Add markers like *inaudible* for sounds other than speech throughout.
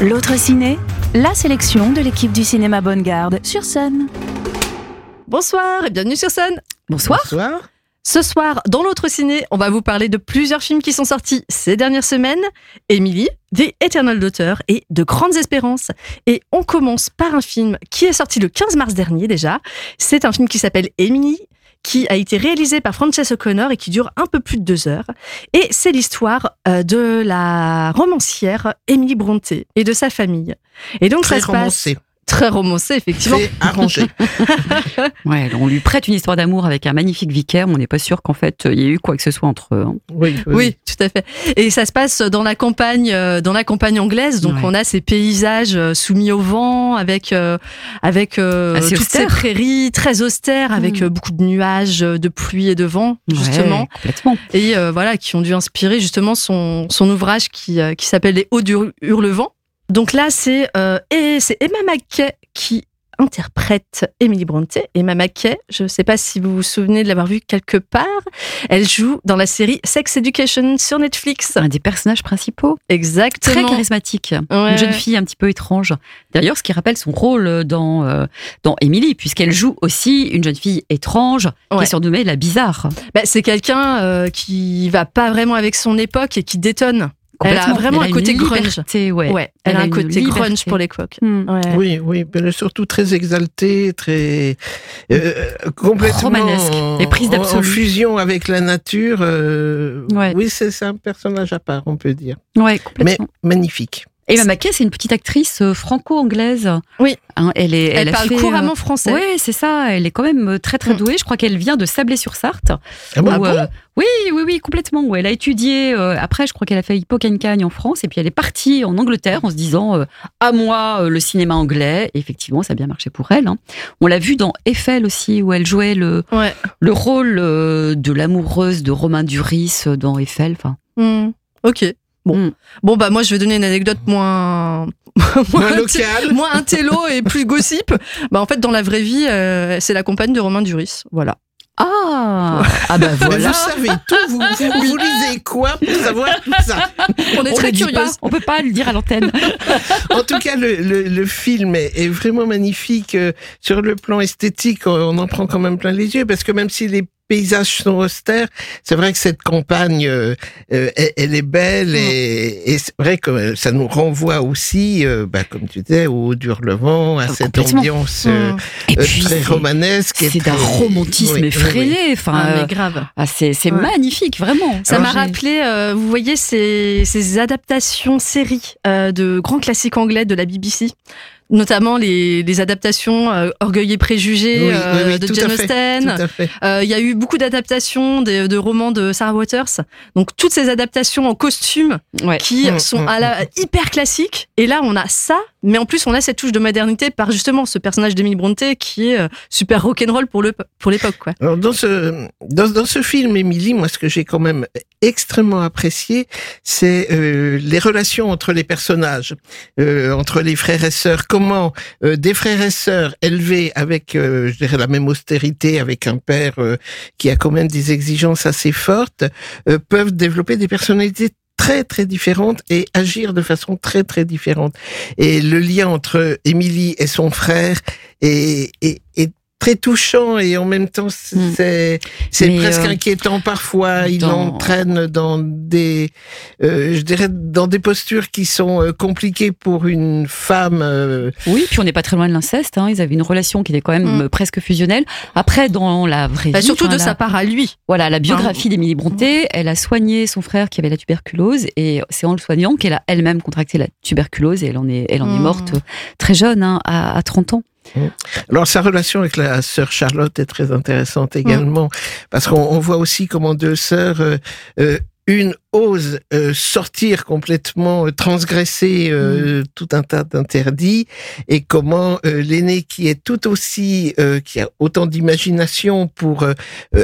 L'autre ciné, la sélection de l'équipe du cinéma Bonne Garde sur scène. Bonsoir et bienvenue sur scène. Bonsoir. Bonsoir. Ce soir, dans l'autre ciné, on va vous parler de plusieurs films qui sont sortis ces dernières semaines. Emily, The Eternal Daughter et De Grandes Espérances. Et on commence par un film qui est sorti le 15 mars dernier déjà. C'est un film qui s'appelle Emily qui a été réalisé par Frances O'Connor et qui dure un peu plus de deux heures. Et c'est l'histoire euh, de la romancière Emily Brontë et de sa famille. Et donc Très ça se romancé. passe très romancé effectivement. Arrangé. *laughs* Ouais, on lui prête une histoire d'amour avec un magnifique vicaire, mais on n'est pas sûr qu'en fait il y ait eu quoi que ce soit entre eux. hein. Oui, Oui, tout à fait. Et ça se passe dans la campagne, euh, dans la campagne anglaise. Donc Ouais. on a ces paysages euh, soumis au vent, avec euh, avec euh, toutes ces prairies très austères, avec Mm. euh, beaucoup de nuages, de pluie et de vent, justement. Ouais, complètement. Et euh, voilà, qui ont dû inspirer justement son son ouvrage qui euh, qui s'appelle Les Hauts du Hurlevent. Donc là, c'est euh, et c'est Emma Mackey qui interprète Emily Brontë. Emma Mackey, je ne sais pas si vous vous souvenez de l'avoir vue quelque part. Elle joue dans la série Sex Education sur Netflix. Un des personnages principaux, Exactement. très charismatique, Ouais. une jeune fille un petit peu étrange. D'ailleurs, ce qui rappelle son rôle dans euh, dans Emily, puisqu'elle joue aussi une jeune fille étrange qui Ouais. est surnommée la bizarre. Bah, c'est quelqu'un euh, qui va pas vraiment avec son époque et qui détonne. Elle a vraiment Elle un côté liberté, ouais. Ouais, elle, a un côté grunge liberté. pour l'époque. Ouais. Oui, oui, mais elle est surtout très exaltée, très euh, complètement Romanesque, et prise d'absolu. en fusion avec la nature. euh, Ouais. Oui, c'est un personnage à part, on peut dire, Ouais, mais complètement. magnifique. Emma Mackey, c'est une petite actrice euh, franco-anglaise. Oui. Hein, elle est, Elle, a parle fait, euh, couramment français. Oui, c'est ça. Elle est quand même euh, très très Mm. douée. Je crois qu'elle vient de Sablé-sur-Sarthe. Ah bon où, euh, oui, oui, oui, complètement. Où elle a étudié. euh, après, je crois qu'elle a fait Hippocagne en France et puis elle est partie en Angleterre en se disant euh, à moi euh, le cinéma anglais. Et effectivement, ça a bien marché pour elle. hein. On l'a vu dans Eiffel aussi où elle jouait le Ouais. le rôle euh, de l'amoureuse de Romain Duris dans Eiffel. Enfin, Hmm. Ok. Bon. Mm. Bon, bah, moi, je vais donner une anecdote moins, *laughs* Moins inté- local. *laughs* moins intello et plus gossip. Bah, en fait, dans la vraie vie, euh, c'est la compagne de Romain Duris. Voilà. ah, ah bah *laughs* Mais voilà. vous savez tout, vous, vous, vous lisez quoi pour savoir tout ça? On est On très curieuse. on peut pas le dire à l'antenne. En tout cas, le, le, le film est, est vraiment magnifique euh, sur le plan esthétique. On on en prend quand même plein les yeux parce que même si les paysages sont austères, c'est vrai que cette campagne, euh, euh, elle, est belle et, et c'est vrai que ça nous renvoie aussi, euh, bah, comme tu disais, au Durlevent, à Ah, cette ambiance euh. Et euh, puis, très romanesque. et c'est d'un romantisme Oui, oui, effréné. oui. Enfin, Ah, euh, mais grave. ah, c'est c'est Ouais. magnifique, vraiment. Ça m'a rappelé, euh, vous voyez, ces, ces adaptations séries euh, de grands classiques anglais de la BBC. Notamment les, les adaptations euh, Orgueil et Préjugés Oui, euh, oui, de Jane Austen. Euh, Il y a eu beaucoup d'adaptations de, de romans de Sarah Waters. Donc toutes ces adaptations en costume Ouais. qui Mm, sont mm, à la hyper classiques. Et là, on a ça, mais en plus, on a cette touche de modernité par justement ce personnage d'Emily Brontë qui est euh, super rock'n'roll pour le pour l'époque, quoi. Alors dans ce dans, dans ce film, Émilie, moi ce que j'ai quand même extrêmement apprécié, c'est euh, les relations entre les personnages, euh, entre les frères et sœurs. Comment euh, des frères et sœurs élevés avec, euh, je dirais, la même austérité, avec un père euh, qui a quand même des exigences assez fortes, peuvent développer des personnalités très très différentes et agir de façon très très différente. Et le lien entre Émilie et son frère est, est, est très touchant et en même temps c'est Mm. Mais, presque euh, inquiétant parfois. Il dans- entraîne dans des, euh, je dirais, dans des postures qui sont euh, compliquées pour une femme. euh, Oui, puis on n'est pas très loin de l'inceste. Hein. Ils avaient une relation qui était quand même Mm. presque fusionnelle. Après, dans la vraie Bah, vie, surtout de la- sa part à lui. Voilà, la biographie d'Émilie Brontë, elle a soigné son frère qui avait la tuberculose et c'est en le soignant qu'elle a elle-même contracté la tuberculose et elle en est, elle en est Mm. morte très jeune, hein, à, à 30 ans. Alors sa relation avec la sœur Charlotte est très intéressante également parce qu'on on voit aussi comment deux sœurs, euh, euh, une ose euh, sortir complètement, euh, transgresser euh, tout un tas d'interdits, et comment euh, l'aîné qui est tout aussi, euh, qui a autant d'imagination pour,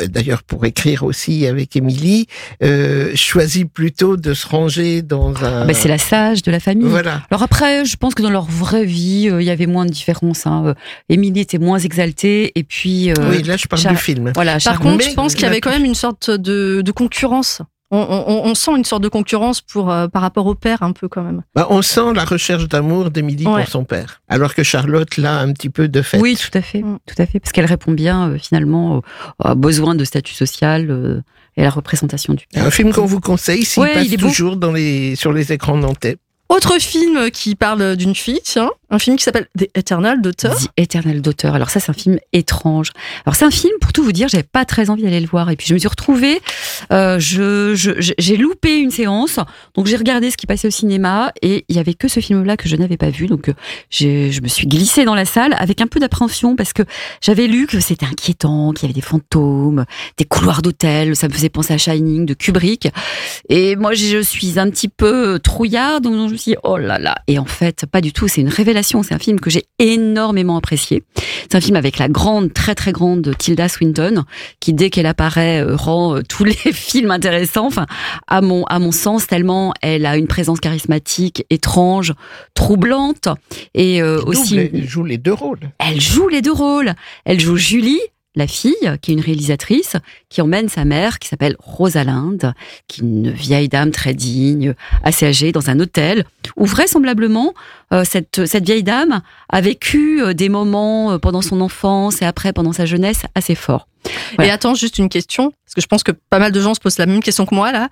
d'ailleurs pour écrire aussi avec Émilie, euh, choisit plutôt de se ranger dans un. Ah bah, c'est la sage de la famille. Voilà. Alors après, je pense que dans leur vraie vie, euh, il y avait moins de différence. Hein. Euh, Émilie était moins exaltée et puis euh, oui, là je parle Char- du film. voilà. Par contre, Mais je pense qu'il y avait quand même une sorte de, de concurrence On, on- on sent une sorte de concurrence pour, euh, par rapport au père, un peu quand même. Bah, on sent la recherche d'amour d'Émilie Ouais. pour son père. Alors que Charlotte, là, un petit peu de fait. Oui, tout à fait, Mm. tout à fait, parce qu'elle répond bien euh, finalement aux, aux besoins de statut social euh, et à la représentation du père. Un film qu'on vous conseille s'il Ouais, passe il est beau. toujours dans les, sur les écrans nantais. Autre film qui parle d'une fille, tiens, un film qui s'appelle The Eternal Daughter. The Eternal Daughter. Alors ça, c'est un film étrange. Alors c'est un film, pour tout vous dire, j'avais pas très envie d'aller le voir. Et puis je me suis retrouvée, euh, j'ai loupé une séance, donc j'ai regardé ce qui passait au cinéma et il y avait que ce film-là que je n'avais pas vu. Donc euh, je me suis glissée dans la salle avec un peu d'appréhension parce que j'avais lu que c'était inquiétant, qu'il y avait des fantômes, des couloirs d'hôtel. Ça me faisait penser à Shining de Kubrick. Et moi, je suis un petit peu trouillard, donc je me suis dit, oh là là. Et en fait, pas du tout. C'est une révélation. C'est un film que j'ai énormément apprécié. C'est un film avec la grande, très très grande Tilda Swinton, qui dès qu'elle apparaît euh, rend euh, tous les *laughs* films intéressants. Enfin, à mon à mon sens, tellement elle a une présence charismatique, étrange, troublante, et euh, aussi il joue les deux rôles. elle joue les deux rôles. Elle joue Julie, la fille, qui est une réalisatrice, qui emmène sa mère, qui s'appelle Rosalinde, qui est une vieille dame très digne, assez âgée, dans un hôtel, où vraisemblablement, cette, cette vieille dame a vécu euh, des moments euh, pendant son enfance et après pendant sa jeunesse assez forts. Voilà. Et attends, juste une question, parce que je pense que pas mal de gens se posent la même question que moi là.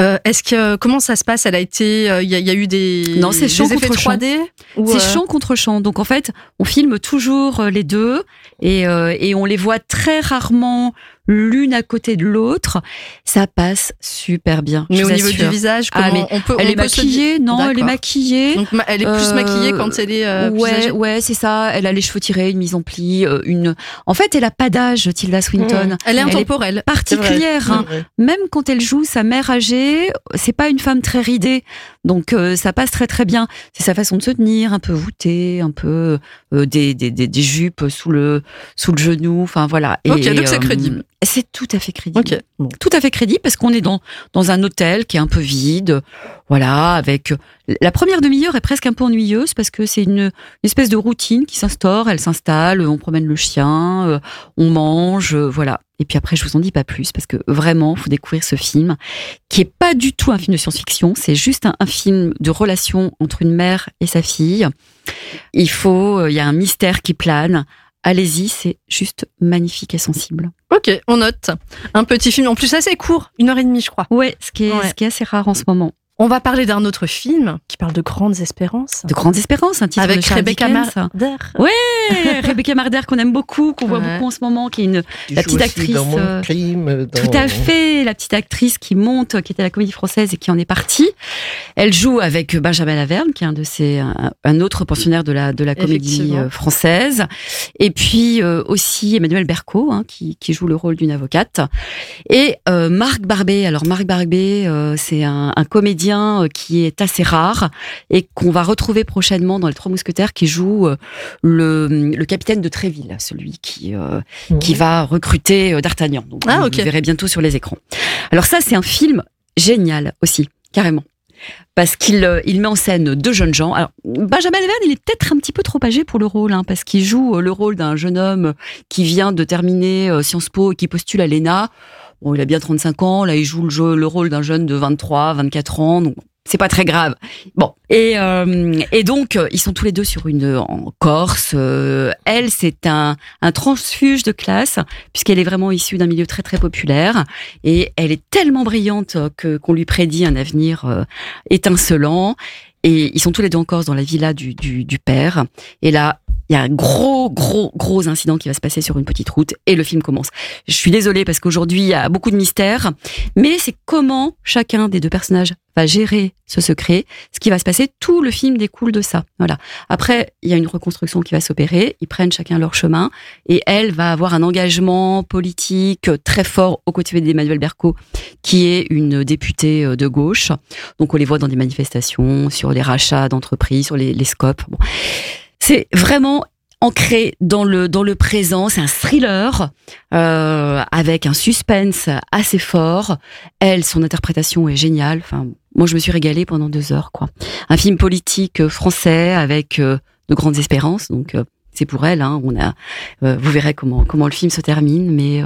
Euh, Est-ce que comment ça se passe? Elle a été, euh, il y, y a eu des, Non, c'est champ contre champ. 3D ou, C'est euh, champ contre champ. Donc en fait, on filme toujours euh, les deux et, euh, et on les voit très rarement l'une à côté de l'autre. Ça passe super bien. Mais au niveau assure. du visage, Ah, comment mais on peut Elle on est se maquillée, non, elle est maquillée. Donc elle est plus Euh, maquillée quand elle est euh, ouais, ouais, c'est ça. Elle a les cheveux tirés, une mise en pli, euh, une. En fait, elle a pas d'âge, Tilda Swinton. Elle est Elle est intemporelle. Particulière. hein. Ouais. Même quand elle joue sa mère âgée, c'est pas une femme très ridée, donc euh, ça passe très très bien. C'est sa façon de se tenir, un peu voûtée, un peu euh, des, des, des, des jupes sous le sous le genou, enfin voilà. Ok, donc c'est crédible. C'est tout à fait crédible. Ok. Bon. Tout à fait crédible parce qu'on est dans dans un hôtel qui est un peu vide, voilà, avec la première demi-heure est presque un peu ennuyeuse parce que c'est une, une espèce de routine qui s'instaure, elle s'installe, on promène le chien, euh, on mange, euh, voilà. Et puis après, je vous en dis pas plus parce que vraiment, faut découvrir ce film qui est pas du tout un film de science-fiction. C'est juste un, un film de relation entre une mère et sa fille. Il faut, euh, il y a un mystère qui plane. Allez-y, c'est juste magnifique et sensible. Ok, on note. Un petit film, en plus assez court, une heure et demie, je crois. Ouais, ce qui est, Ouais. ce qui est assez rare en ce moment. On va parler d'un autre film qui parle de grandes espérances. De grandes espérances, un titre Avec de Rebecca. Marder. Ouais, Rebecca Marder qu'on aime beaucoup, qu'on voit beaucoup en ce moment, qui est une La petite aussi dans actrice, Mon euh, crime. Dans... Tout à fait, la petite actrice qui monte, qui était à la Comédie Française et qui en est partie. Elle joue avec Benjamin Laverne, qui est un de un, un autre pensionnaire de la de la Comédie euh, Française, et puis euh, aussi Emmanuel Berco, hein, qui qui joue le rôle d'une avocate, et euh, Marc Barbet. Alors Marc Barbet, euh, c'est un, un comédien euh, qui est assez rare et qu'on va retrouver prochainement dans Les Trois Mousquetaires, qui joue euh, le le capitaine de Tréville, celui qui euh, qui va recruter D'Artagnan. Donc, Ah, vous, verrez bientôt sur les écrans. Alors ça, c'est un film génial aussi, carrément. Parce qu'il il met en scène deux jeunes gens. Alors, Benjamin Laverne, il est peut-être un petit peu trop âgé pour le rôle, hein, parce qu'il joue le rôle d'un jeune homme qui vient de terminer Sciences Po et qui postule à l'ENA. Bon, il a bien 35 ans, là, il joue le, jeu, le rôle d'un jeune de 23, 24 ans, donc c'est pas très grave. Bon, et, euh, et donc, euh, ils sont tous les deux sur une en Corse. Euh, elle, c'est un, un transfuge de classe, puisqu'elle est vraiment issue d'un milieu très très populaire, et elle est tellement brillante euh, que qu'on lui prédit un avenir euh, étincelant. Et ils sont tous les deux en Corse dans la villa du, du, du père. Et là, il y a un gros, gros, gros incident qui va se passer sur une petite route et le film commence. Je suis désolée parce qu'aujourd'hui, il y a beaucoup de mystères, mais c'est comment chacun des deux personnages va gérer ce secret, ce qui va se passer. Tout le film découle de ça. Voilà. Après, il y a une reconstruction qui va s'opérer. Ils prennent chacun leur chemin et elle va avoir un engagement politique très fort aux côtés d'Emmanuel Berco, qui est une députée euh, de gauche. Donc, on les voit dans des manifestations, sur les rachats d'entreprises, sur les, les scopes. Bon. C'est vraiment ancré dans le dans le présent. C'est un thriller euh, avec un suspense assez fort. Elle, son interprétation est géniale. Enfin, moi, je me suis régalée pendant deux heures, quoi. Un film politique euh, français avec euh, de grandes espérances. Donc, euh, c'est pour elle. Hein. On a, vous verrez comment comment le film se termine, mais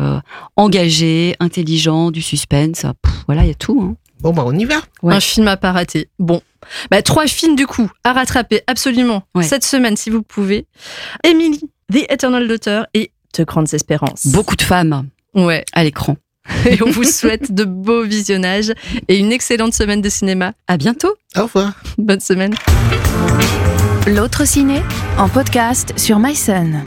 engagé, intelligent, du suspense. Voilà, il y a tout. Hein. Bon, bah, on y va. Ouais. Un film à pas rater. Bon. Bah, trois films du coup à rattraper absolument Ouais. cette semaine si vous pouvez. Emily, The Eternal Daughter et De Grandes Espérances. Beaucoup de femmes Ouais. à l'écran. *laughs* Et on vous souhaite de beaux visionnages et une excellente semaine de cinéma. À bientôt. Au revoir. Bonne semaine. L'autre ciné en podcast sur MySun.